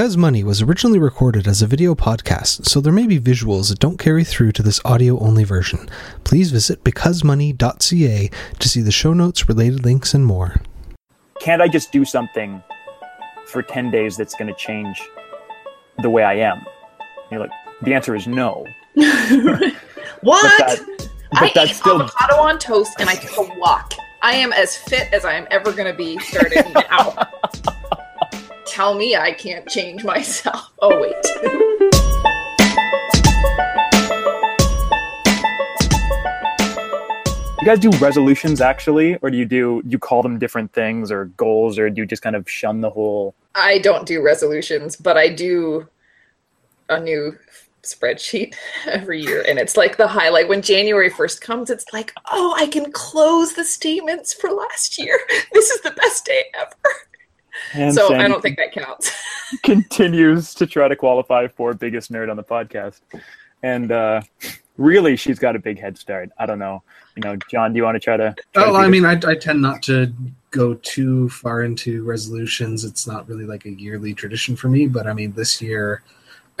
Because Money was originally recorded as a video podcast, so there may be visuals that don't carry through to this audio only version. Please visit becausemoney.ca to see the show notes, related links, and more. Can't I just do something for 10 days that's going to change the way I am? And you're like, the answer is no. what? But, that, but I that's eat still avocado on toast and I take a walk. I am as fit as I am ever going to be starting now. Tell me I can't change myself. Oh, wait. You guys do resolutions actually, or do you do you call them different things or goals, or do you just kind of shun the whole? I don't do resolutions, but I do a new spreadsheet every year. And it's like the highlight. When January 1st comes, it's like, oh, I can close the statements for last year. This is the best day ever. And so Sandi I don't think that counts. continues to try to qualify for biggest nerd on the podcast, and uh, really, she's got a big head start. I don't know. You know, John, do you want to try to? try to Oh, I mean, I, I tend not to go too far into resolutions. It's not really like a yearly tradition for me. But I mean, this year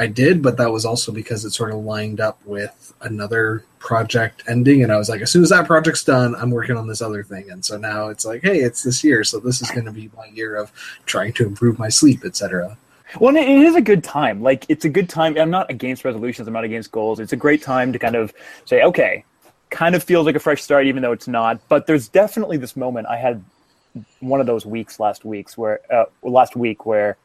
I did, but that was also because it sort of lined up with another project ending. And I was like, as soon as that project's done, I'm working on this other thing. And so now it's like, hey, it's this year. So this is going to be my year of trying to improve my sleep, etc. Well, it is a good time. Like, it's a good time. I'm not against resolutions. I'm not against goals. It's a great time to kind of say, okay, kind of feels like a fresh start, even though it's not. But there's definitely this moment. I had one of those weeks last weeks where uh, last week where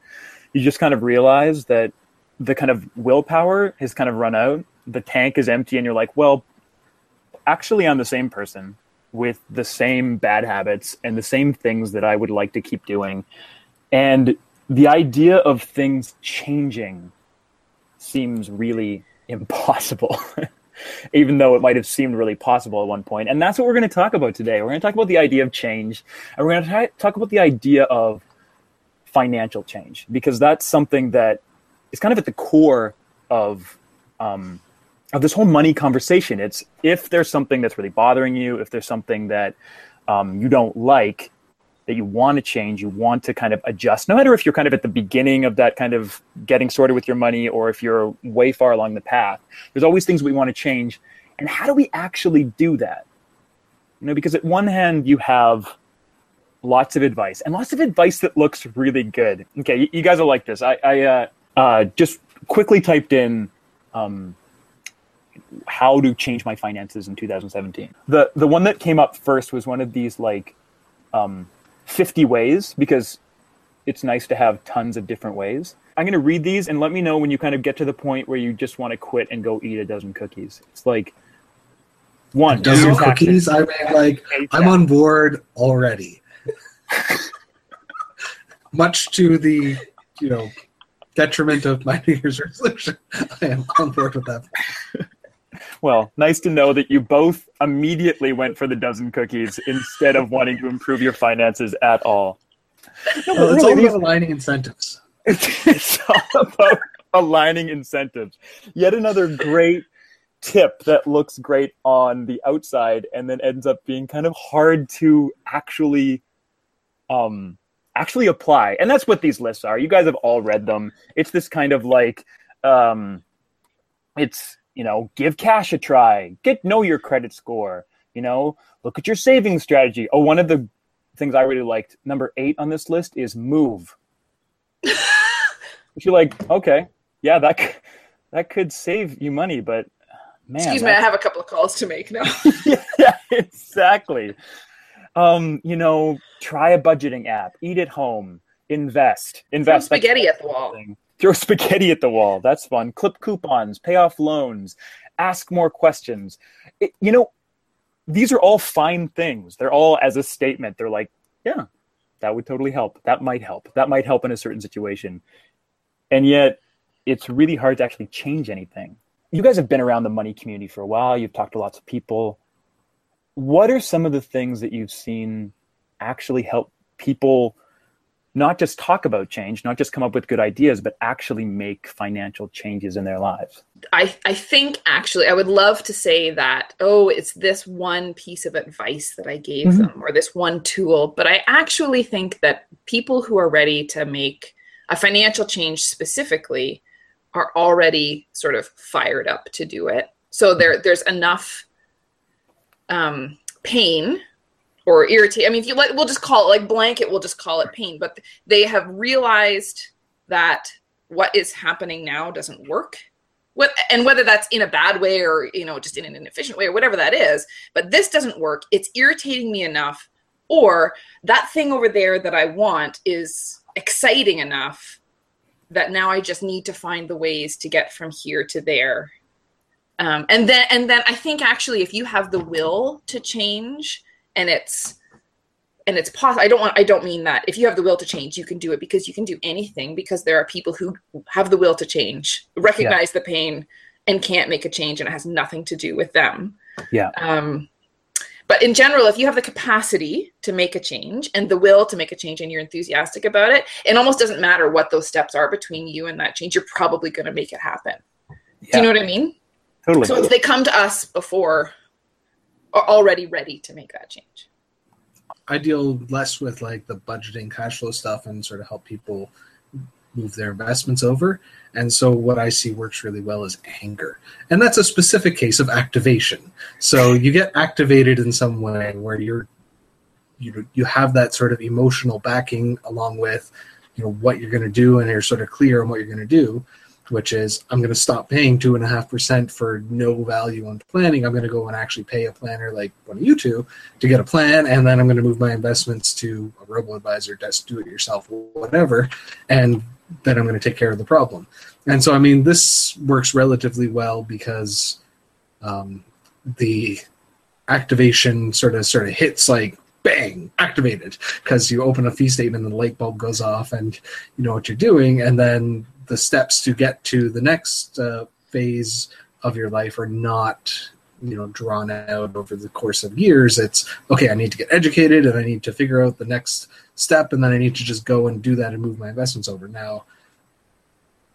you just kind of realize that the kind of willpower has kind of run out. The tank is empty, and you're like, well, actually, I'm the same person with the same bad habits and the same things that I would like to keep doing. And the idea of things changing seems really impossible, even though it might have seemed really possible at one point. And that's what we're going to talk about today. We're going to talk about the idea of change, and we're going to talk about the idea of financial change, because that's something that is kind of at the core of. Um, of this whole money conversation, it's if there's something that's really bothering you, if there's something that um, you don't like, that you want to change, you want to kind of adjust, no matter if you're kind of at the beginning of that kind of getting sorted with your money or if you're way far along the path, there's always things we want to change. And how do we actually do that? You know, because at one hand, you have lots of advice and lots of advice that looks really good. Okay, you, you guys are like this. I, I uh, uh, just quickly typed in um, how to change my finances in 2017. The the one that came up first was one of these like um, 50 ways because it's nice to have tons of different ways. I'm going to read these and let me know when you kind of get to the point where you just want to quit and go eat a dozen cookies. It's like one Dozen cookies. I mean, like I'm on board already. Much to the, you know, detriment of my New Year's resolution, I am on board with that. Well, nice to know that you both immediately went for the dozen cookies instead of wanting to improve your finances at all. No, Well, it's really, all these- about aligning incentives. it's all about aligning incentives. Yet another great tip that looks great on the outside and then ends up being kind of hard to actually um actually apply. And that's what these lists are. You guys have all read them. It's this kind of like um it's you know, give cash a try, get know your credit score, you know, look at your savings strategy. Oh, one of the things I really liked, number eight on this list is move. You're like, okay, yeah, that c- that could save you money, but man, Excuse me, I have a couple of calls to make now. yeah, exactly. Um, you know, try a budgeting app, eat at home, invest, invest. Throw spaghetti at the wall. thing. Throw spaghetti at the wall. That's fun. Clip coupons, pay off loans, ask more questions. It, you know, these are all fine things. They're all as a statement. They're like, yeah, that would totally help. That might help. That might help in a certain situation. And yet, it's really hard to actually change anything. You guys have been around the money community for a while. You've talked to lots of people. What are some of the things that you've seen actually help people not just talk about change, not just come up with good ideas, but actually make financial changes in their lives? I, I think actually I would love to say that, oh, it's this one piece of advice that I gave Mhm. them or this one tool, but I actually think that people who are ready to make a financial change specifically are already sort of fired up to do it. So there there's enough um, pain or irritate. I mean, if you let, we'll just call it like blanket. We'll just call it pain. But they have realized that what is happening now doesn't work. What, and whether that's in a bad way or you know just in an inefficient way or whatever that is, but this doesn't work. It's irritating me enough, or that thing over there that I want is exciting enough that now I just need to find the ways to get from here to there. Um, and then and then I think actually if you have the will to change and it's and it's possible i don't want i don't mean that. If you have the will to change you can do it because you can do anything because there are people who have the will to change recognize yeah. the pain and can't make a change and it has nothing to do with them. Yeah. Um but in general if you have the capacity to make a change and the will to make a change and you're enthusiastic about it it almost doesn't matter what those steps are between you and that change you're probably going to make it happen. Yeah. do you know what i mean totally so if they come to us before are already ready to make that change. I deal less with like the budgeting cash flow stuff and sort of help people move their investments over. And so what I see works really well is anger. And that's a specific case of activation. So you get activated in some way where you're you you have that sort of emotional backing along with you know what you're going to do and you're sort of clear on what you're going to do which is I'm going to stop paying two and a half percent for no value on planning. I'm going to go and actually pay a planner like one of you two to get a plan, and then I'm going to move my investments to a robo advisor, just do it yourself, whatever, and then I'm going to take care of the problem. And so, I mean, this works relatively well because um, the activation sort of sort of hits like bang activated because you open a fee statement and the light bulb goes off and you know what you're doing and then the steps to get to the next uh, phase of your life are not you know drawn out over the course of years. It's okay i need to get educated and i need to figure out the next step and then i need to just go and do that and move my investments over. Now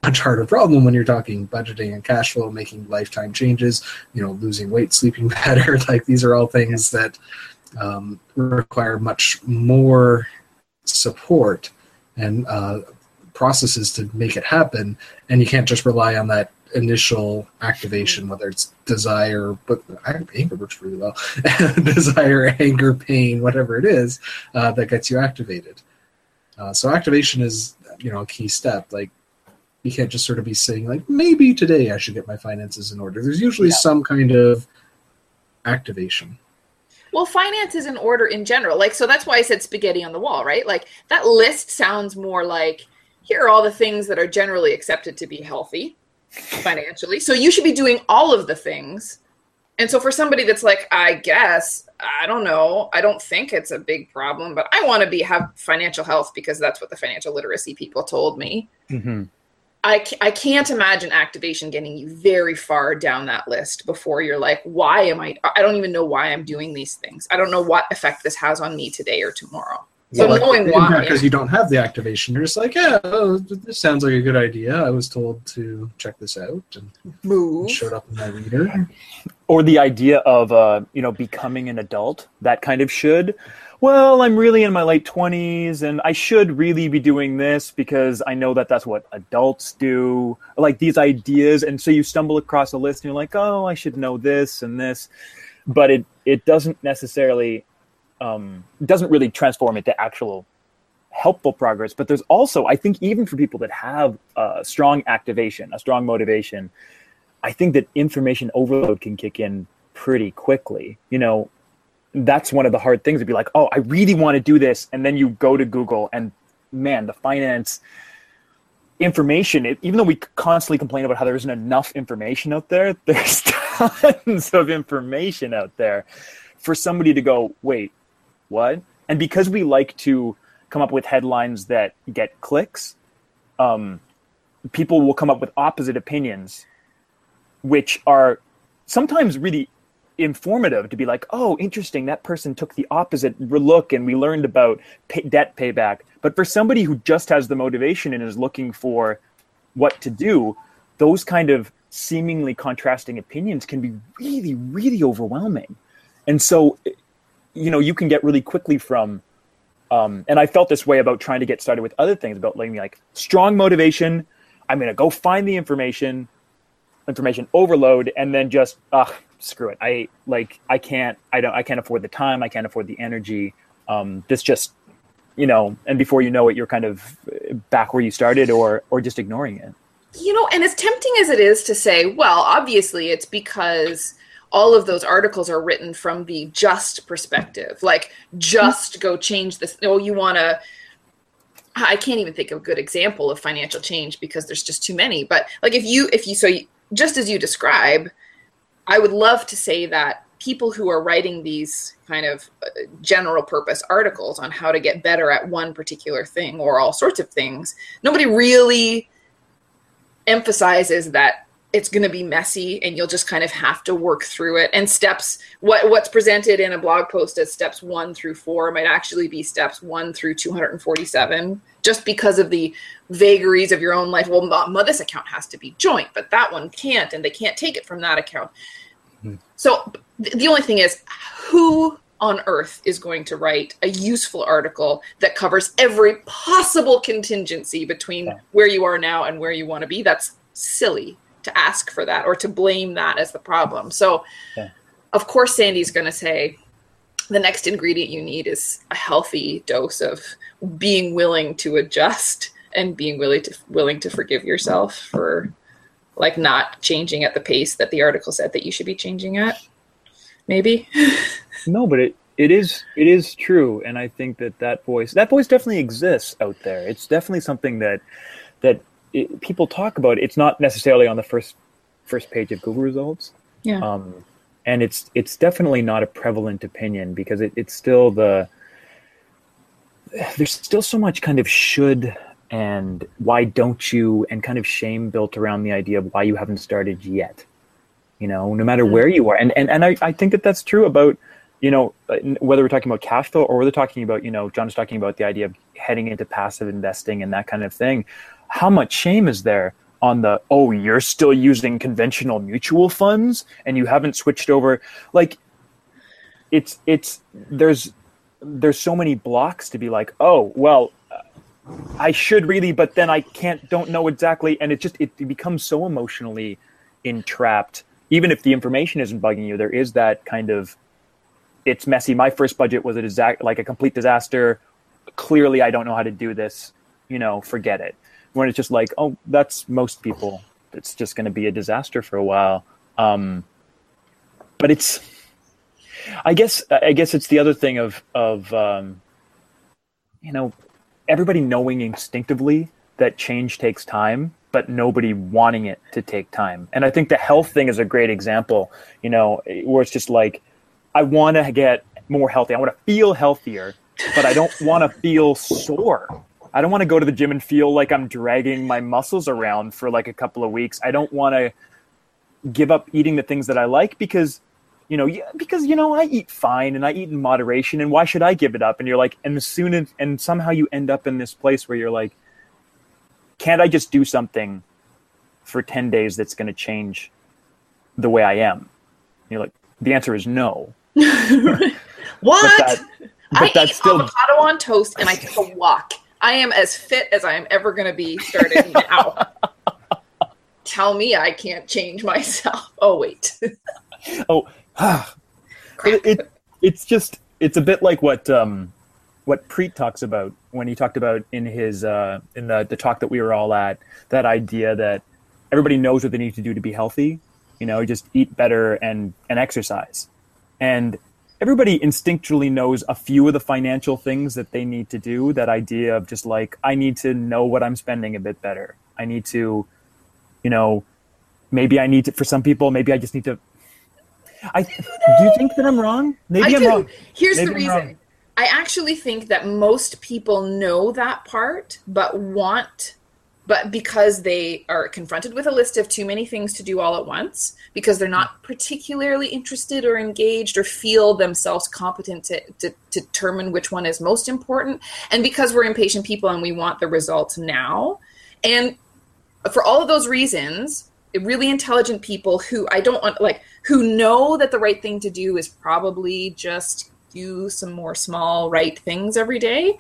much harder problem when you're talking budgeting and cash flow making lifetime changes you know losing weight sleeping better. Like these are all things that um, require much more support and uh, processes to make it happen and you can't just rely on that initial activation whether it's desire but anger works really well desire anger pain whatever it is uh, that gets you activated uh, so activation is you know a key step like you can't just sort of be saying like maybe today i should get my finances in order there's usually yeah. some kind of activation well, finance is in order in general. Like, so that's why I said spaghetti on the wall, right? Like, that list sounds more like here are all the things that are generally accepted to be healthy financially. So you should be doing all of the things. And so for somebody that's like, I guess, I don't know, I don't think it's a big problem, but I want to be have financial health because that's what the financial literacy people told me. Mm-hmm. I, I can't imagine activation getting you very far down that list before you're like, why am I? I don't even know why I'm doing these things. I don't know what effect this has on me today or tomorrow. So yeah, knowing like, why, because you don't have the activation, you're just like, yeah, oh, this sounds like a good idea. I was told to check this out and move. showed up in my reader. Or the idea of uh, you know becoming an adult, that kind of should. Well, I'm really in my late twenties, and I should really be doing this because I know that that's what adults do. Like these ideas, and so you stumble across a list, and you're like, oh, I should know this and this, but it it doesn't necessarily um, doesn't really transform into actual helpful progress. But there's also, I think, even for people that have a strong activation, a strong motivation, I think that information overload can kick in pretty quickly. You know, that's one of the hard things to be like, oh, I really want to do this. And then you go to Google and man, the finance information, it, even though we constantly complain about how there isn't enough information out there, there's tons of information out there for somebody to go, wait, what? And because we like to come up with headlines that get clicks, um, people will come up with opposite opinions, which are sometimes really informative to be like, oh, interesting, that person took the opposite look and we learned about pay- debt payback. But for somebody who just has the motivation and is looking for what to do, those kind of seemingly contrasting opinions can be really, really overwhelming. And so you know you can get really quickly from Um, and I felt this way about trying to get started with other things about like, like strong motivation. I'm going to go find the information, information overload, and then just, ugh, screw it. I like, I can't, I don't, I can't afford the time. I can't afford the energy. Um, this just, you know, and before you know it, you're kind of back where you started or, or just ignoring it. You know, and as tempting as it is to say, well, obviously it's because all of those articles are written from the just perspective. Like just go change this oh you want to i can't even think of a good example of financial change because there's just too many but like if you if you so you, just as you describe i would love to say that people who are writing these kind of uh, general purpose articles on how to get better at one particular thing or all sorts of things nobody really emphasizes that it's going to be messy and you'll just kind of have to work through it. And steps what what's presented in a blog post as steps 1 through 4 might actually be steps 1 through 247 just because of the vagaries of your own life. Well this account has to be joint but that one can't and they can't take it from that account. Mm-hmm. so the only thing is who on earth is going to write a useful article that covers every possible contingency between yeah. where you are now and where you want to be? That's silly to ask for that or to blame that as the problem. So, yeah. of course, Sandi's going to say the next ingredient you need is a healthy dose of being willing to adjust and being willing to willing to forgive yourself for like not changing at the pace that the article said that you should be changing at. Maybe. no, but it it is it is true, and I think that that voice that voice definitely exists out there. It's definitely something that that it, people talk about it. it's not necessarily on the first first page of Google results. Yeah. Um, and it's it's definitely not a prevalent opinion because it, it's still the there's still so much kind of should and why don't you and kind of shame built around the idea of why you haven't started yet you know no matter where you are and and, and I, I think that that's true about you know whether we're talking about cash flow or whether talking about you know john is talking about the idea of heading into passive investing and that kind of thing how much shame is there on the oh you're still using conventional mutual funds and you haven't switched over? Like it's it's there's there's so many blocks to be like oh well i should really but then i can't don't know exactly. And it just it, becomes so emotionally entrapped. Even if the information isn't bugging you there is that kind of it's messy. My first budget was a disaster like a complete disaster. Clearly i don't know how to do this. You know forget it when it's just like, oh, that's most people. It's just going to be a disaster for a while. Um, but it's, I guess, I guess it's the other thing of of um, you know, everybody knowing instinctively that change takes time, but nobody wanting it to take time. And I think the health thing is a great example. You know, where it's just like, I want to get more healthy. I want to feel healthier, but I don't want to feel sore. I don't want to go to the gym and feel like I'm dragging my muscles around for like a couple of weeks. I don't want to give up eating the things that I like because you know, because you know, I eat fine and I eat in moderation and why should I give it up? And you're like and as soon as and somehow you end up in this place where you're like can't I just do something for 10 days that's going to change the way I am? And you're like the answer is no. what? But that, but I that's eat still avocado on toast and I take a walk. I am as fit as I am ever going to be starting now. Tell me I can't change myself. Oh wait. oh, it, it, it's just it's a bit like what um, what Preet talks about when he talked about in his uh, in the the talk that we were all at that idea that everybody knows what they need to do to be healthy. You know, just eat better and and exercise. And everybody instinctually knows a few of the financial things that they need to do. That idea of just like, I need to know what I'm spending a bit better. I need to, you know, maybe I need to, for some people, maybe I just need to. I do you think that I'm wrong? Maybe I am wrong. Here's maybe the reason. I actually think that most people know that part, but want but because they are confronted with a list of too many things to do all at once, because they're not particularly interested or engaged or feel themselves competent to, to, to determine which one is most important, and because we're impatient people and we want the results now. And for all of those reasons, really intelligent people who I don't want, like, who know that the right thing to do is probably just do some more small right things every day,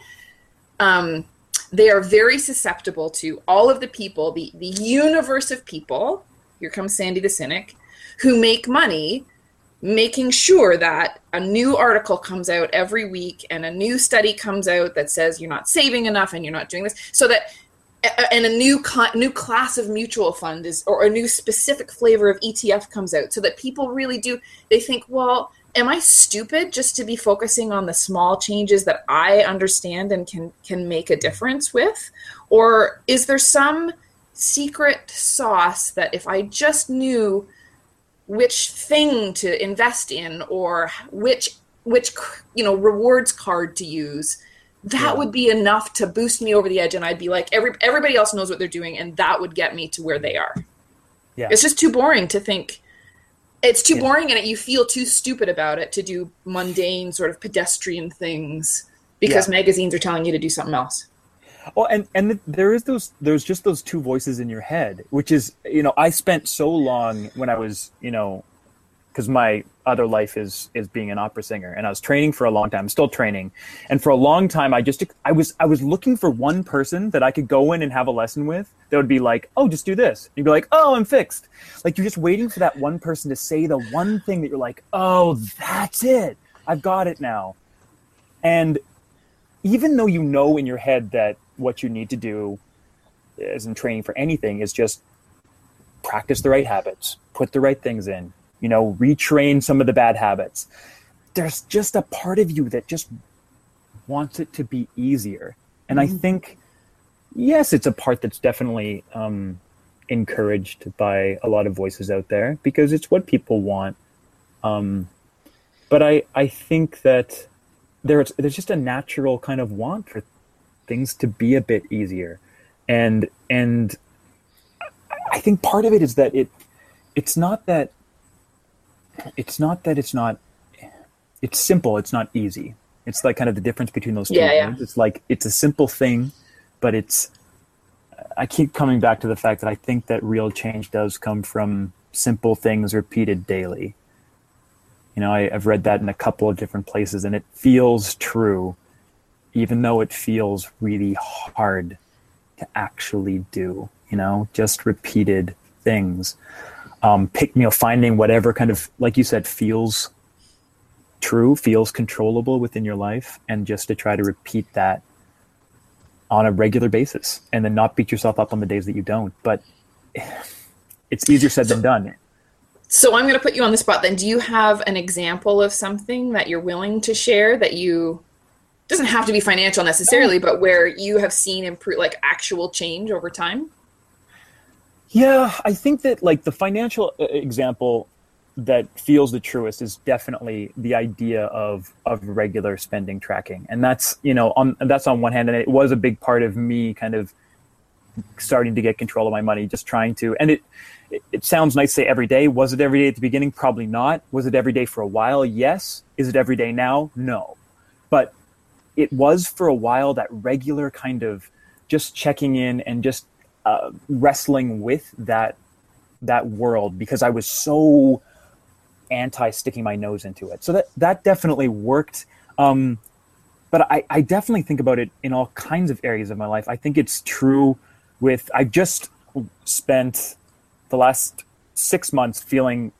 um, they are very susceptible to all of the people, the, the universe of people. Here comes Sandi the cynic, who make money making sure that a new article comes out every week and a new study comes out that says you're not saving enough and you're not doing this so that and a new new class of mutual fund is or a new specific flavor of ETF comes out so that people really do they think well am I stupid just to be focusing on the small changes that I understand and can can make a difference with? Or is there some secret sauce that if I just knew which thing to invest in or which which you know rewards card to use that yeah. would be enough to boost me over the edge and i'd be like every everybody else knows what they're doing and that would get me to where they are. Yeah. It's just too boring to think it's too yeah. boring and it, you feel too stupid about it to do mundane sort of pedestrian things because yeah. magazines are telling you to do something else well, and and there is those there's just those two voices in your head, which is you know I spent so long when I was you know because my other life is is being an opera singer and I was training for a long time, I'm still training, and for a long time I just I was I was looking for one person that I could go in and have a lesson with that would be like, oh, just do this. And you'd be like, oh, I'm fixed. Like you're just waiting for that one person to say the one thing that you're like, oh, that's it. I've got it now. And even though you know in your head that what you need to do as in training for anything is just practice the right habits, put the right things in, you know, retrain some of the bad habits. There's just a part of you that just wants it to be easier. And mm-hmm. I think, yes, it's a part that's definitely um, encouraged by a lot of voices out there because it's what people want. Um, but I, I think that there's there's just a natural kind of want for things to be a bit easier and and i think part of it is that it it's not that it's not that it's not it's simple it's not easy it's like kind of the difference between those two yeah, things yeah. it's like it's a simple thing but it's i keep coming back to the fact that i think that real change does come from simple things repeated daily you know I, i've read that in a couple of different places and it feels true even though it feels really hard to actually do, you know, just repeated things. Um, pick, you know, finding whatever kind of, like you said, feels true, feels controllable within your life, and just to try to repeat that on a regular basis and then not beat yourself up on the days that you don't. But it's easier said than done. So I'm going to put you on the spot then. Do you have an example of something that you're willing to share that you doesn't have to be financial necessarily, but where you have seen improve like actual change over time? Yeah, I think that like the financial uh, example that feels the truest is definitely the idea of of regular spending tracking, and that's you know on that's on one hand, and it was a big part of me kind of starting to get control of my money, just trying to, and it it, it sounds nice to say every day. Was it every day at the beginning? Probably not. Was it every day for a while? Yes. Is it every day now? No. But it was for a while that regular kind of just checking in and just uh, wrestling with that that world because I was so anti sticking my nose into it. So that that definitely worked. Um, but I, I definitely think about it in all kinds of areas of my life. I think it's true with I just spent the last six months feeling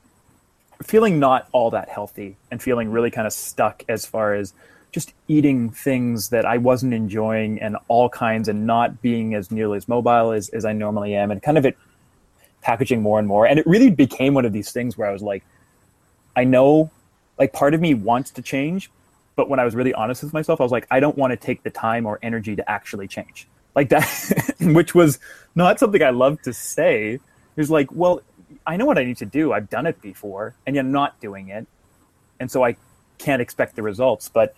feeling not all that healthy and feeling really kind of stuck as far as just eating things that I wasn't enjoying and all kinds and not being as nearly as mobile as, as I normally am and kind of it packaging more and more. And it really became one of these things where I was like, I know like part of me wants to change, but when I was really honest with myself, I was like, I don't want to take the time or energy to actually change. Like that, which was not something I love to say. It was like, well, I know what I need to do. I've done it before, and yet I'm not doing it. And so I can't expect the results. But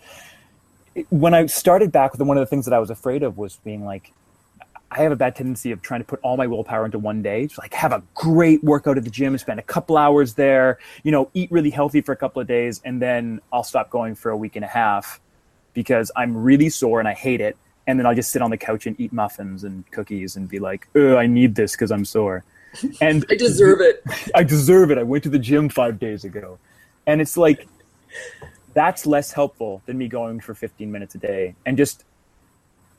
when I started back with one of the things that I was afraid of was being like, I have a bad tendency of trying to put all my willpower into one day. Just like have a great workout at the gym, spend a couple hours there, you know, eat really healthy for a couple of days, and then I'll stop going for a week and a half because I'm really sore and I hate it. And then I'll just sit on the couch and eat muffins and cookies and be like, oh, I need this because I'm sore. And I deserve it. I deserve it. I went to the gym five days ago. And it's like that's less helpful than me going for 15 minutes a day. And just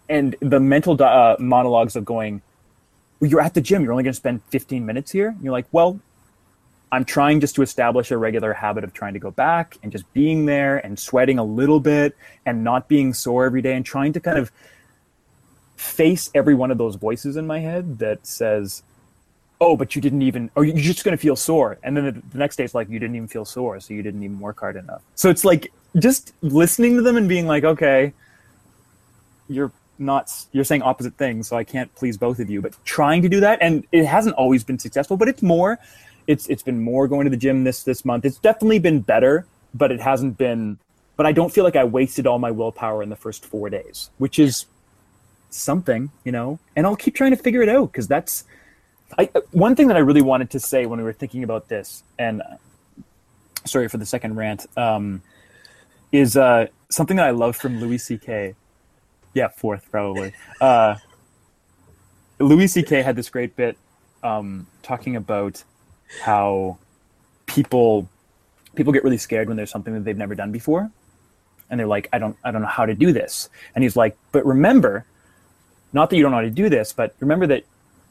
and the mental uh, monologues of going well, you're at the gym you're only going to spend 15 minutes here? And you're like well i'm trying just to establish a regular habit of trying to go back and just being there and sweating a little bit and not being sore every day and trying to kind of face every one of those voices in my head that says oh, but you didn't even, or you're just going to feel sore. And then the, the, next day it's like, you didn't even feel sore, so you didn't even work hard enough. So it's like just listening to them and being like, okay, you're not, you're saying opposite things, so I can't please both of you, but trying to do that. And it hasn't always been successful, but it's more, it's, it's been more going to the gym this, this month. It's definitely been better, but it hasn't been, but I don't feel like I wasted all my willpower in the first four days, which is something, you know, and I'll keep trying to figure it out because that's, I, one thing that I really wanted to say when we were thinking about this, and uh, sorry for the second rant, um, is uh, something that I love from Louis C.K. Yeah, fourth probably. Uh, Louis C.K. had this great bit um, talking about how people people get really scared when there's something that they've never done before, and they're like, "I don't, I don't know how to do this." And he's like, "But remember, not that you don't know how to do this, but remember that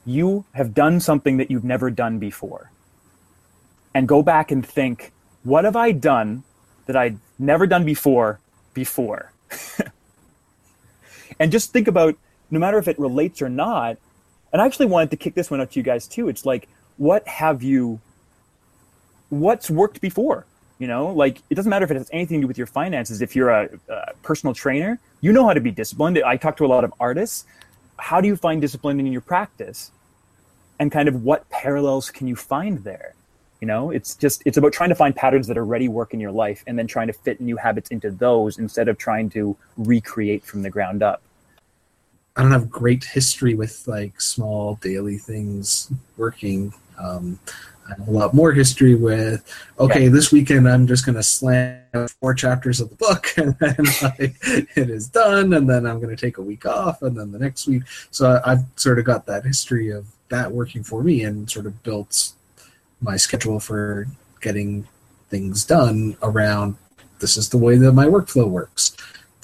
you have done something that you've never done before. And go back and think, what have I done that I'd never done before before? and just think about no matter if it relates or not. And I actually wanted to kick this one out to you guys too. It's like, what have you, what's worked before? You know, like it doesn't matter if it has anything to do with your finances. If you're a, a personal trainer, you know how to be disciplined. I talk to a lot of artists how do you find discipline in your practice? And kind of what parallels can you find there? You know it's just it's about trying to find patterns that already work in your life and then trying to fit new habits into those instead of trying to recreate from the ground up. I don't have great history with like small daily things working um, a lot more history with. Okay, this weekend I'm just going to slam four chapters of the book, and then like, it is done, and then I'm going to take a week off, and then the next week. So I, I've sort of got that history of that working for me, and sort of built my schedule for getting things done around. This is the way that my workflow works.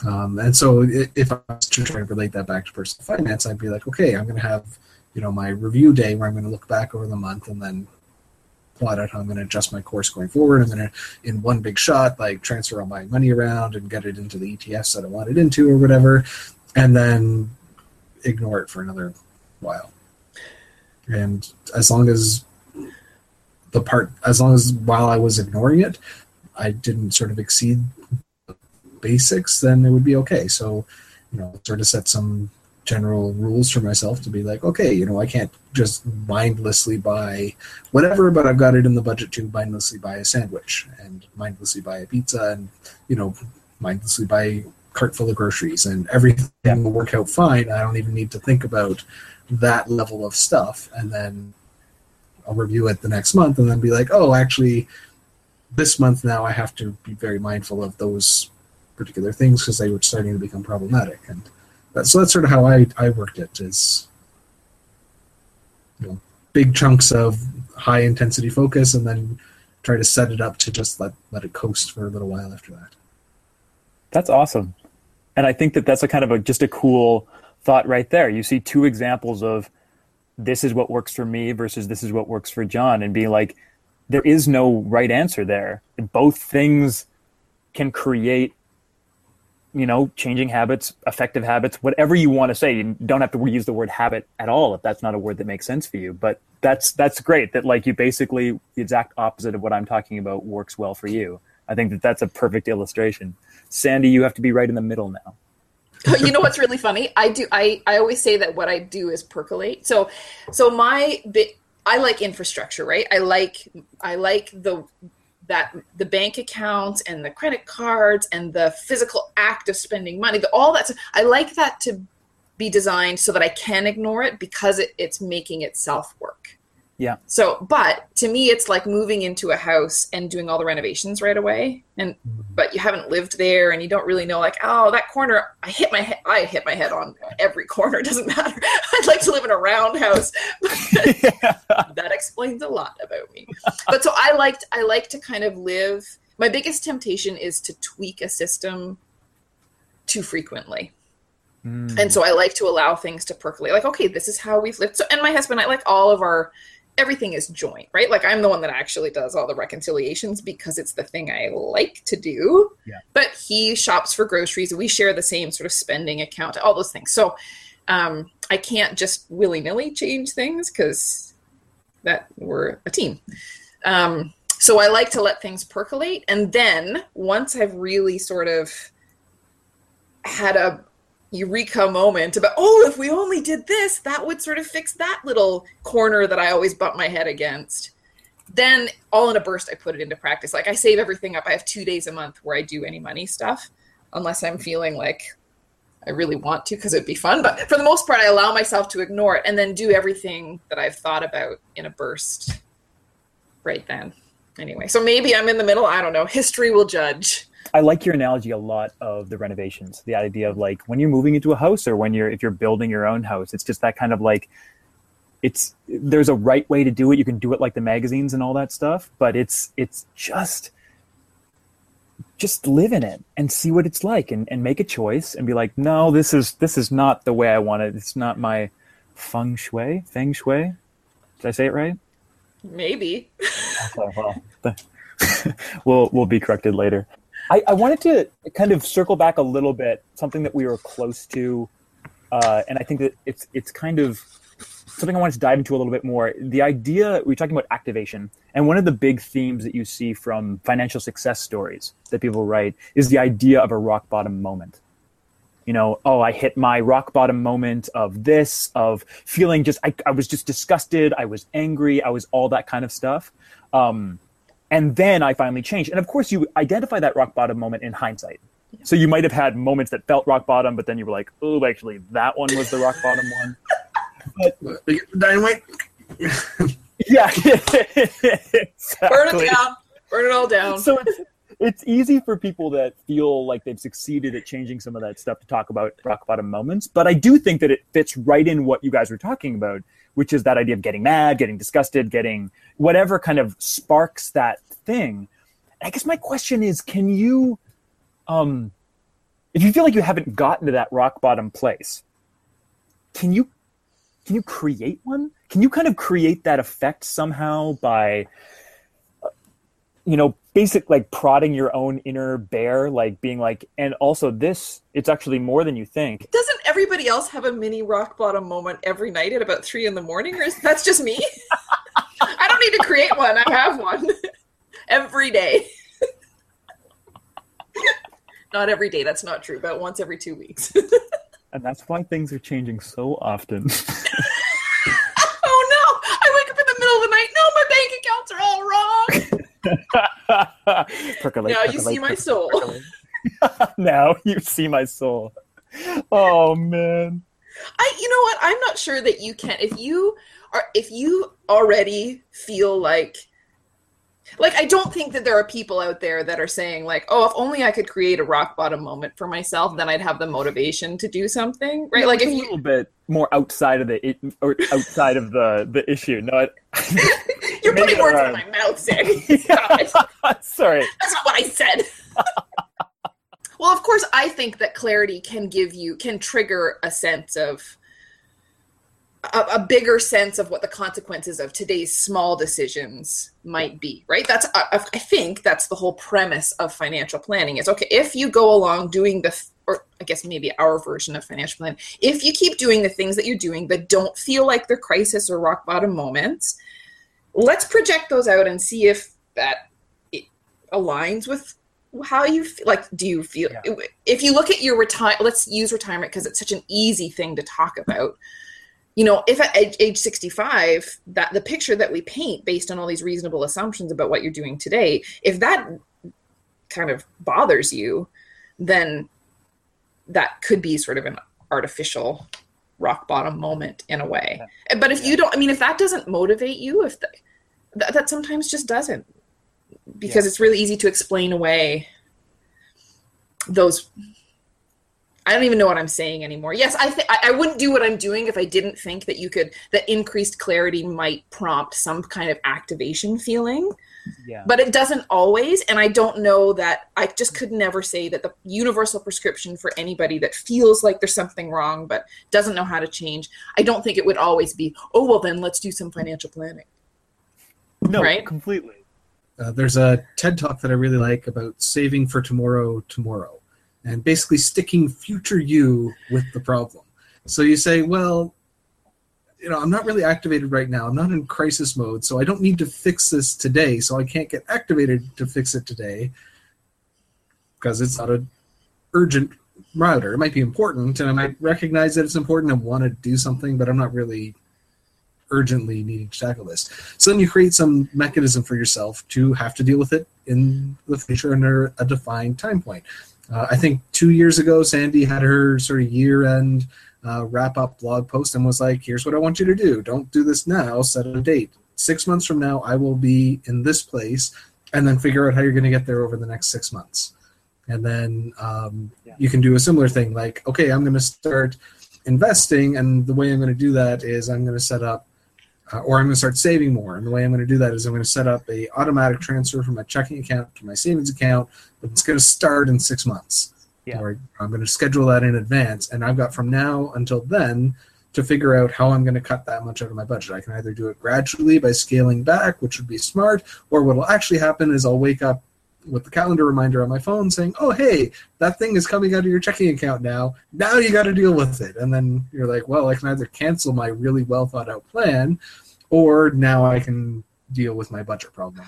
Um, and so if I was to try to relate that back to personal finance, I'd be like, okay, I'm going to have you know my review day where I'm going to look back over the month and then plot out how I'm going to adjust my course going forward. I'm going to, in one big shot, like transfer all my money around and get it into the ETFs that I want it into or whatever, and then ignore it for another while. And as long as the part, as long as while I was ignoring it, I didn't sort of exceed the basics, then it would be okay. So, you know, sort of set some general rules for myself to be like, okay, you know, I can't just mindlessly buy whatever, but I've got it in the budget to mindlessly buy a sandwich and mindlessly buy a pizza and, you know, mindlessly buy a cart full of groceries and everything will work out fine. I don't even need to think about that level of stuff. And then I'll review it the next month and then be like, oh, actually, this month now I have to be very mindful of those particular things because they were starting to become problematic. And so that's sort of how I, I worked it is you know, big chunks of high intensity focus and then try to set it up to just let, let it coast for a little while after that. That's awesome. And I think that that's a kind of a, just a cool thought right there. You see two examples of this is what works for me versus this is what works for John and being like, there is no right answer there. Both things can create you know, changing habits, effective habits, whatever you want to say. You don't have to use the word habit at all if that's not a word that makes sense for you. But that's that's great that like you basically the exact opposite of what I'm talking about works well for you. I think that that's a perfect illustration. Sandi, you have to be right in the middle now. you know what's really funny? I do I I always say that what I do is percolate. So so my bit I like infrastructure, right? I like I like the that the bank accounts and the credit cards and the physical act of spending money, all that. I like that to be designed so that I can ignore it because it, it's making itself work. Yeah. So, but to me, it's like moving into a house and doing all the renovations right away. And mm-hmm. but you haven't lived there, and you don't really know, like, oh, that corner, I hit my head. I hit my head on every corner. It doesn't matter. I'd like to live in a round house. that explains a lot about me. But so I liked, I like to kind of live my biggest temptation is to tweak a system too frequently. Mm. And so I like to allow things to percolate. Like, okay, this is how we've lived. So, and my husband, I like all of our everything is joint, right? Like I'm the one that actually does all the reconciliations because it's the thing I like to do. Yeah. But he shops for groceries. We share the same sort of spending account, all those things. So um, I can't just willy nilly change things because that we're a team. Um, so I like to let things percolate, and then once I've really sort of had a eureka moment about oh if we only did this that would sort of fix that little corner that i always bump my head against. Then all in a burst i put it into practice. Like i save everything up. I have two days a month where i do any money stuff unless i'm feeling like i really want to because it'd be fun. But for the most part i allow myself to ignore it and then do everything that i've thought about in a burst right then. Anyway so maybe i'm in the middle. I don't know. History will judge I like your analogy a lot of the renovations. The idea of like when you're moving into a house or when you're if you're building your own house, it's just that kind of like it's there's a right way to do it. You can do it like the magazines and all that stuff, but it's it's just just live in it and see what it's like and, and make a choice and be like, no, this is this is not the way I want it. It's not my feng shui. Feng shui. Did I say it right? maybe Okay, well, we'll we'll be corrected later. I, I wanted to kind of circle back a little bit, something that we were close to, uh, and I think that it's it's kind of something I wanted to dive into a little bit more. The idea we're talking about activation, and one of the big themes that you see from financial success stories that people write is the idea of a rock bottom moment. You know, oh, I hit my rock bottom moment of this, of feeling just, I, I was just disgusted, I was angry, I was all that kind of stuff. Um, and then I finally changed. And of course, you identify that rock bottom moment in hindsight. So you might have had moments that felt rock bottom, but then you were like, "Oh, actually, that one was the rock bottom one." Dynamite. Yeah, exactly. burn it down burn it all down So it's it's easy for people that feel like they've succeeded at changing some of that stuff to talk about rock bottom moments. But I do think that it fits right in what you guys were talking about, which is that idea of getting mad, getting disgusted, getting whatever kind of sparks that thing. I guess my question is, can you, um, if you feel like you haven't gotten to that rock bottom place, can you can you create one? Can you kind of create that effect somehow by you know, basic like prodding your own inner bear, like being like, and also this, it's actually more than you think. doesn't everybody else have a mini rock bottom moment every night at about three in the morning or is that's just me i don't need to create one i have one every day not every day that's not true but once every two weeks And that's why things are changing so often. oh no i wake up in the middle of the night no my bank accounts are all wrong percolate, now you see my soul now you see my soul. Oh man. I you know what? I'm not sure that you can if you are if you already feel like like I don't think that there are people out there that are saying like, "Oh, if only I could create a rock bottom moment for myself, then I'd have the motivation to do something." Right? Like if a you little bit more outside of the it, or outside of the the issue. No, you're putting words in my mouth, Sammy. Sorry. That's not what I said. well, of course, I think that clarity can give you, can trigger a sense of, a, a bigger sense of what the consequences of today's small decisions might be, right? That's, I, I think that's the whole premise of financial planning is okay, if you go along doing the, or I guess maybe our version of financial planning if you keep doing the things that you're doing that don't feel like they're crisis or rock bottom moments, let's project those out and see if that it aligns with how you feel like do you feel Yeah. if you look at your retire let's use retirement because it's such an easy thing to talk about you know if at age, age 65 that the picture that we paint based on all these reasonable assumptions about what you're doing today if that kind of bothers you then that could be sort of an artificial rock bottom moment in a way. But if you don't i mean if that doesn't motivate you if the, that, that sometimes just doesn't. Because Yeah. it's really easy to explain away those I don't even know what I'm saying anymore. Yes, I th- I I wouldn't do what I'm doing if I didn't think that you could that increased clarity might prompt some kind of activation feeling. Yeah. But it doesn't always, and I don't know that I just could never say that the universal prescription for anybody that feels like there's something wrong but doesn't know how to change. I don't think it would always be, oh well then let's do some financial planning. no, right? completely. Uh, there's a TED talk that I really like about saving for tomorrow tomorrow, and basically sticking future you with the problem. So you say, well, you know, I'm not really activated right now. I'm not in crisis mode, so I don't need to fix this today. So I can't get activated to fix it today because it's not an urgent router. It might be important, and I might recognize that it's important and want to do something, but I'm not really urgently needing to tackle this. So then you create some mechanism for yourself to have to deal with it in the future under a defined time point. Uh, I think two years ago, Sandi had her sort of year end uh, wrap up blog post and was like, here's what I want you to do. Don't do this now, set a date. Six months from now, I will be in this place, and then figure out how you're going to get there over the next six months. And then um, Yeah. you can do a similar thing like, okay, I'm going to start investing, and the way I'm going to do that is I'm going to set up uh, or I'm going to start saving more. And the way I'm going to do that is I'm going to set up a automatic transfer from my checking account to my savings account, but it's going to start in six months. Yeah. Or I'm going to schedule that in advance, and I've got from now until then to figure out how I'm going to cut that much out of my budget. I can either do it gradually by scaling back, which would be smart, or what will actually happen is I'll wake up with the calendar reminder on my phone saying, "Oh, hey, that thing is coming out of your checking account now. Now you got to deal with it." And then you're like, "Well, I can either cancel my really well thought out plan, or now I can deal with my budget problem."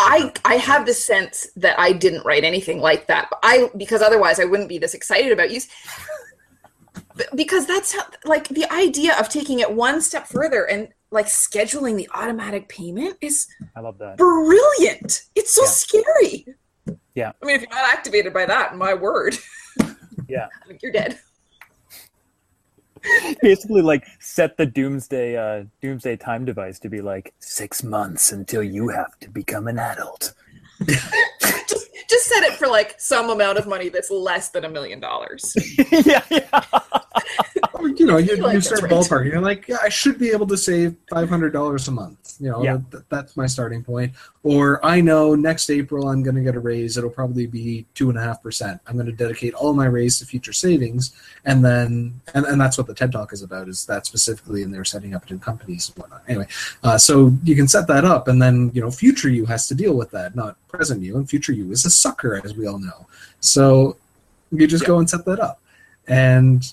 I I have the sense that I didn't write anything like that. But I because otherwise I wouldn't be this excited about you. Because that's how, like the idea of taking it one step further and like scheduling the automatic payment is I love that. brilliant. It's so Yeah. scary. Yeah. I mean, if you're not activated by that, my word, Yeah. you're dead. Basically, like set the doomsday uh, doomsday time device to be like six months until you have to become an adult. Just just set it for like some amount of money that's less than a million dollars. yeah, yeah. You know, you, feel like you that's start right. ballparking. You're like, yeah, I should be able to save five hundred dollars a month. You know, Yeah. that, that's my starting point. Or I know next April I'm going to get a raise. It'll probably be two and a half percent. I'm going to dedicate all my raise to future savings, and then and, and that's what the TED Talk is about. Is that specifically, and they're setting up new companies and whatnot. Anyway, uh, so you can set that up, and then you know, future you has to deal with that, not present you. And future you is a sucker, as we all know. So you just go and set that up, and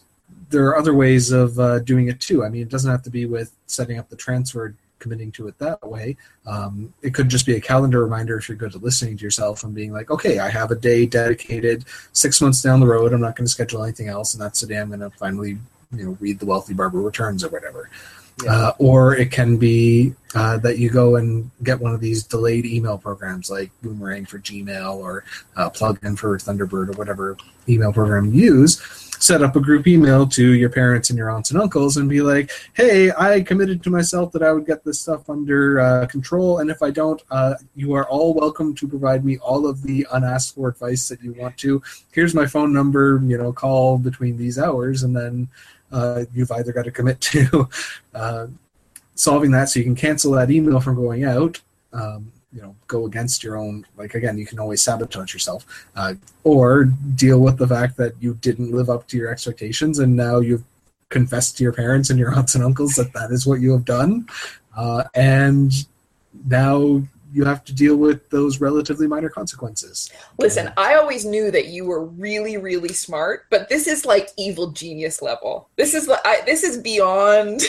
there are other ways of uh, doing it too. I mean, it doesn't have to be with setting up the transfer, committing to it that way. Um, it could just be a calendar reminder if you're good at listening to yourself and being like, okay, I have a day dedicated six months down the road. I'm not going to schedule anything else, and that's the day I'm going to finally, you know, read the Wealthy Barber Returns or whatever. Uh, or it can be uh, that you go and get one of these delayed email programs like Boomerang for Gmail or uh, Plugin for Thunderbird or whatever email program you use. Set up a group email to your parents and your aunts and uncles and be like, hey, I committed to myself that I would get this stuff under uh, control. And if I don't, uh, you are all welcome to provide me all of the unasked for advice that you want to. Here's my phone number, you know, call between these hours. And then uh, you've either got to commit to uh, solving that so you can cancel that email from going out. Um, you know, go against your own. Like again, you can always sabotage yourself, uh, or deal with the fact that you didn't live up to your expectations, and now you've confessed to your parents and your aunts and uncles that that is what you have done, uh, and now you have to deal with those relatively minor consequences. Listen, I always knew that you were really, really smart, but this is like evil genius level. This is like I, this is beyond.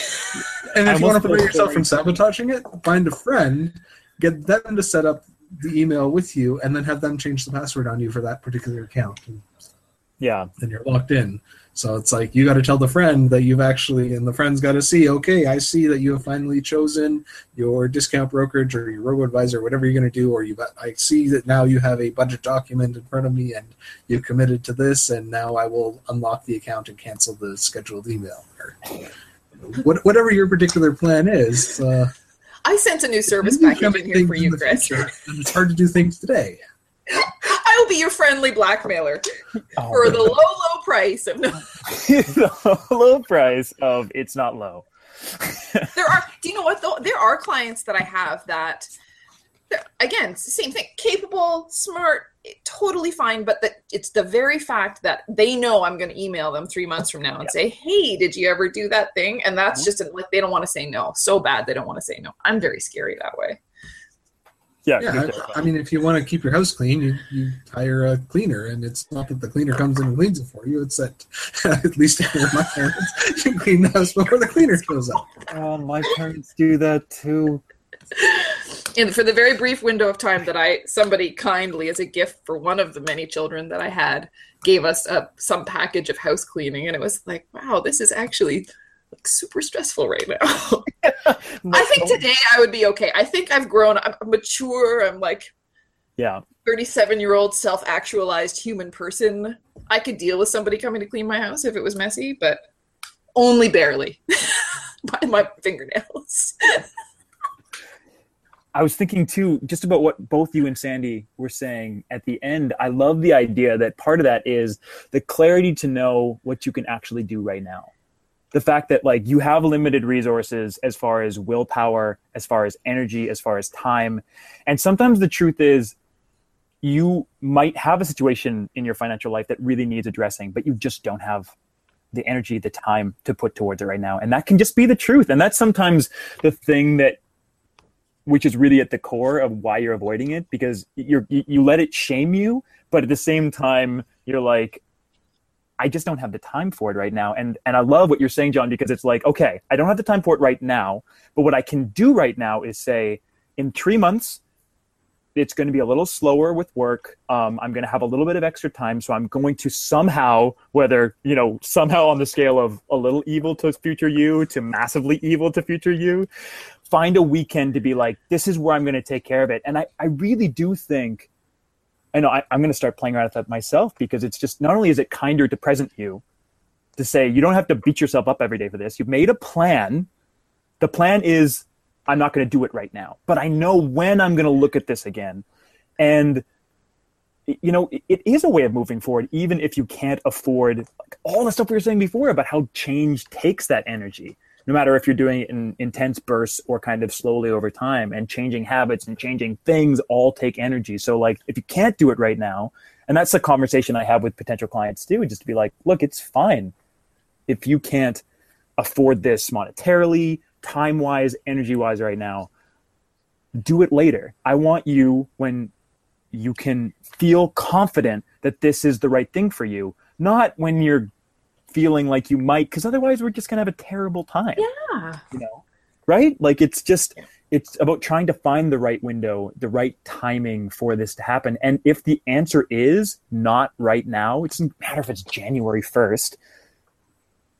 And I if you want to prevent yourself from sabotaging it, find a friend, get them to set up the email with you, and then have them change the password on you for that particular account. And Yeah. then you're locked in. So it's like you got to tell the friend that you've actually, and the friend's got to see, okay, I see that you have finally chosen your discount brokerage or your robo advisor, whatever you're going to do, or you, I see that now you have a budget document in front of me and you've committed to this, and now I will unlock the account and cancel the scheduled email. Or what, whatever your particular plan is. Uh, I sent a new service package in here for you, Chris. future, and it's hard to do things today. I I'll be your friendly blackmailer Oh, for the low, low price of no. the low price of it's not low. There are. Do you know what though? There are clients that I have that, again, it's the same thing. Capable, smart, totally fine. But that it's the very fact that they know I'm going to email them three months from now and Yeah. say, "Hey, did you ever do that thing?" And that's Mhm. just like they don't want to say no. So bad they don't want to say no. I'm very scary that way. Yeah, Yeah, I. I mean, if you want to keep your house clean, you, you hire a cleaner, and it's not that the cleaner comes in and cleans it for you. It's that at least if my parents, you clean the house before the cleaner shows up. oh, my parents do that too. And for the very brief window of time that I somebody kindly as a gift for one of the many children that I had gave us a some package of house cleaning and it was like wow this is actually like super stressful right now. I think today I would be okay. I think I've grown I'm mature I'm like Yeah, 37 year old self actualized human person. I could deal with somebody coming to clean my house if it was messy but only barely by my fingernails. I was thinking too, just about what both you and Sandi were saying at the end. I love the idea that part of that is the clarity to know what you can actually do right now. The fact that like you have limited resources as far as willpower, as far as energy, as far as time. And sometimes the truth is you might have a situation in your financial life that really needs addressing, but you just don't have the energy, the time to put towards it right now. And that can just be the truth. And that's sometimes the thing that which is really at the core of why you're avoiding it because you're you, let it shame you but at the same time you're like i just don't have the time for it right now. And and i love what you're saying john because it's like okay i don't have the time for it right now but what i can do right now is say in three months it's going to be a little slower with work. Um, i'm going to have a little bit of extra time so i'm going to somehow whether you know somehow on the scale of a little evil to future you to massively evil to future you find a weekend to be like, this is where I'm going to take care of it. And I, I really do think, I know I, I'm going to start playing around with that myself because it's just not only is it kinder to present you to say, you don't have to beat yourself up every day for this. You've made a plan. The plan is, I'm not going to do it right now, but I know when I'm going to look at this again. And, you know, it, it is a way of moving forward, even if you can't afford like, all the stuff we were saying before about how change takes that energy no matter if you're doing it in intense bursts or kind of slowly over time and changing habits and changing things all take energy. So like if you can't do it right now and that's the conversation i have with potential clients too just to be like look it's fine if you can't afford this monetarily time wise energy wise right now do it later. I want you when you can feel confident that this is the right thing for you not when you're feeling like you might because otherwise we're just going to have a terrible time. Yeah. you know? Right? Like it's just it's about trying to find the right window the right timing for this to happen. And if the answer is not right now it doesn't matter if it's january 1st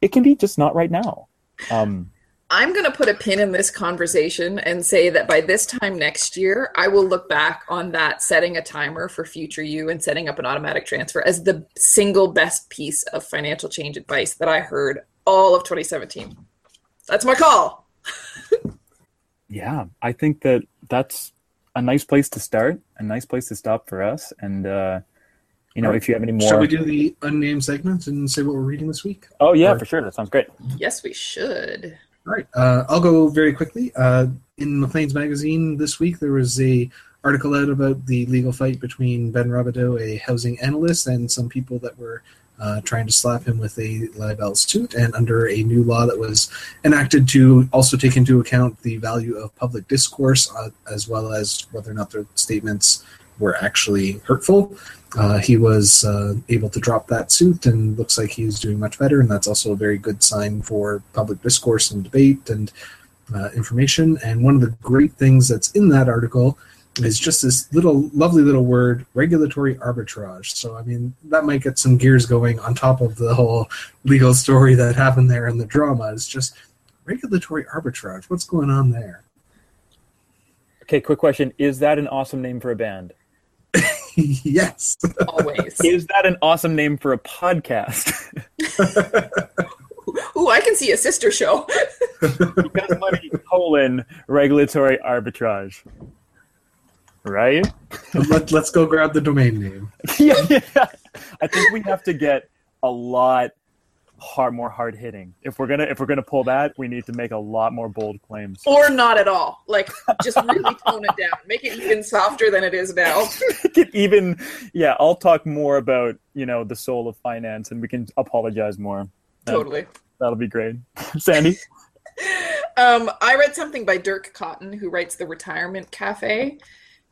it can be just not right now. Um I'm going to put a pin in this conversation and say that by this time next year, I will look back on that setting a timer for future you and setting up an automatic transfer as the single best piece of financial change advice that I heard all of 2017. That's my call. yeah i think that that's a nice place to start a nice place to stop for us and uh you know Alright. if you have any more Should we do the unnamed segment and say what we're reading this week? oh yeah Or- for sure that sounds great Yes, we should. All right, uh, I'll go very quickly. Uh, in Maclean's magazine this week, there was a article out about the legal fight between Ben Rabidoux, a housing analyst, and some people that were uh, trying to slap him with a libel suit. And under a new law that was enacted to also take into account the value of public discourse, uh, as well as whether or not their statements were actually hurtful. Uh, he was uh, able to drop that suit and looks like he's doing much better. And that's also a very good sign for public discourse and debate and uh, information. And one of the great things that's in that article is just this little lovely little word regulatory arbitrage. So, I mean, that might get some gears going on top of the whole legal story that happened there and the drama. It's just regulatory arbitrage. What's going on there? okay quick question is that an awesome name for a band yes. Always. is that an awesome name for a podcast Ooh, I can see a sister show. because money colon regulatory arbitrage right? Let, let's go grab the domain name. yeah, yeah. I think we have to get a lot hard, more hard hitting. If we're gonna if we're gonna pull that, we need to make a lot more bold claims. Or not at all. Like just really tone it down. Make it even softer than it is now. Make it even, yeah. I'll talk more about you know the soul of finance, and we can apologize more. Totally. That'll be great, Sandi. Um, I read something by Dirk Cotton, who writes the Retirement Cafe,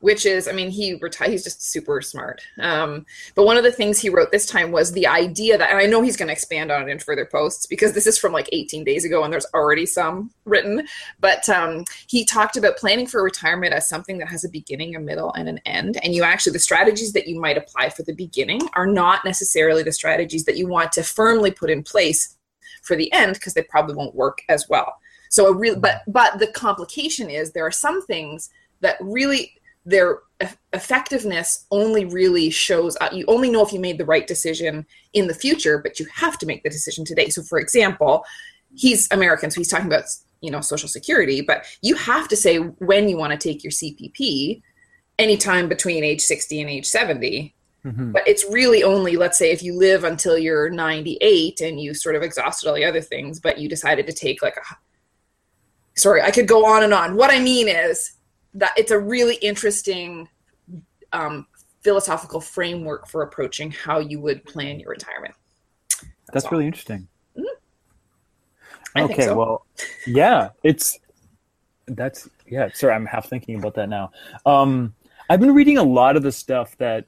which is, I mean, he reti- he's just super smart. Um, but one of the things he wrote this time was the idea that, and I know he's going to expand on it in further posts because this is from like 18 days ago and there's already some written. But um, he talked about planning for retirement as something that has a beginning, a middle, and an end. And you actually, the strategies that you might apply for the beginning are not necessarily the strategies that you want to firmly put in place for the end because they probably won't work as well. So a real, but but the complication is there are some things that really their effectiveness only really shows uh, you only know if you made the right decision in the future, but you have to make the decision today. So for example, he's American, so he's talking about you know Social Security, but you have to say when you want to take your CPP anytime between age 60 and age 70 Mhm. but it's really only let's say if you live until you're 98 and you sort of exhausted all the other things but you decided to take like a sorry i could go on and on what i mean is that it's a really interesting um, philosophical framework for approaching how you would plan your retirement That's all. really interesting. Think okay, so. well, yeah, it's that's yeah. Sorry, I'm half thinking about that now. Um, I've been reading a lot of the stuff that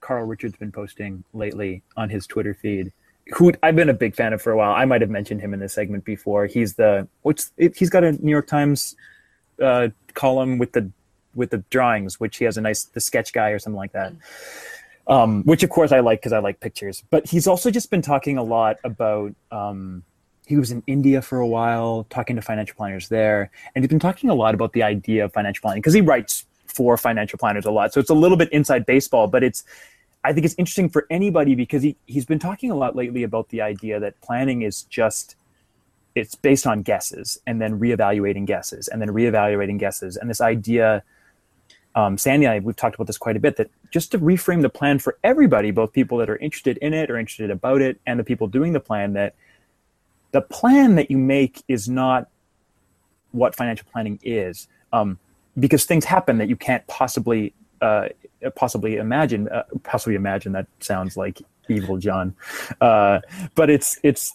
Carl Richards has been posting lately on his Twitter feed. Who I've been a big fan of for a while. I might have mentioned him in this segment before. He's the what's it, he's got a New York Times uh, column with the with the drawings, which he has a nice the sketch guy or something like that. Um, which of course I like because I like pictures. But he's also just been talking a lot about. Um, he was in India for a while, talking to financial planners there, and he's been talking a lot about the idea of financial planning because he writes for financial planners a lot. So it's a little bit inside baseball, but it's I think it's interesting for anybody because he he's been talking a lot lately about the idea that planning is just it's based on guesses and then reevaluating guesses and then reevaluating guesses. And this idea um, sandi and i we've talked about this quite a bit that just to reframe the plan for everybody both people that are interested in it or interested about it and the people doing the plan that the plan that you make is not what financial planning is um, because things happen that you can't possibly uh, possibly imagine uh, possibly imagine. That sounds like evil john. Uh, but it's it's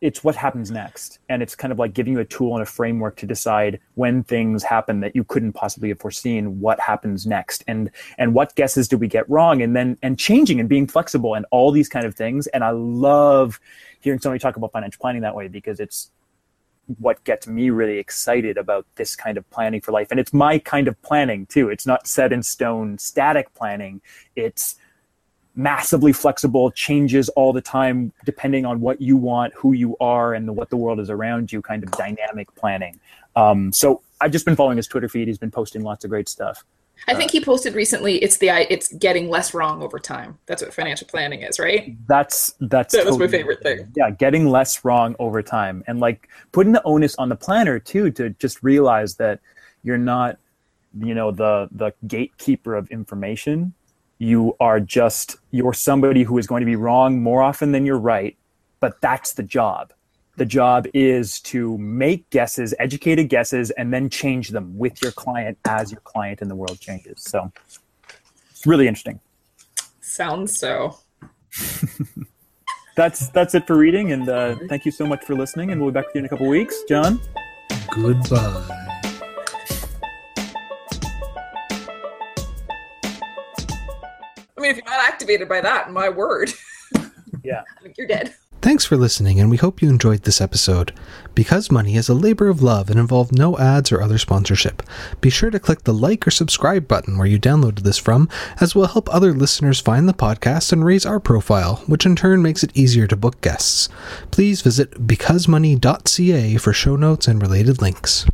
it's what happens next. And it's kind of like giving you a tool and a framework to decide when things happen that you couldn't possibly have foreseen what happens next. And and what guesses do we get wrong? And then and changing and being flexible and all these kind of things. And i love hearing somebody talk about financial planning that way because it's what gets me really excited about this kind of planning for life. And it's my kind of planning too. It's not set in stone static planning. It's massively flexible changes all the time depending on what you want who you are and what the world is around you kind of dynamic planning. Um, so i've just been following his twitter feed. He's been posting lots of great stuff. I think he posted recently it's the it's getting less wrong over time. That's what financial planning is right? That's that's That was my favorite thing. yeah getting less wrong over time. And like putting the onus on the planner too to just realize that you're not you know the the gatekeeper of information you are just you're somebody who is going to be wrong more often than you're right but that's the job. The job is to make guesses educated guesses and then change them with your client as your client and the world changes. So it's really interesting. Sounds so. That's that's it for reading and uh, thank you so much for listening and we'll be back with you in a couple weeks. John? Goodbye. Mean if you're not activated by that my word yeah I think you're dead Thanks for listening, and we hope you enjoyed this episode. Because Money is a labor of love and involved no ads or other sponsorship, be sure to click the like or subscribe button where you downloaded this from, as will help other listeners find the podcast and raise our profile, which in turn makes it easier to book guests. Please visit becausemoney.ca for show notes and related links.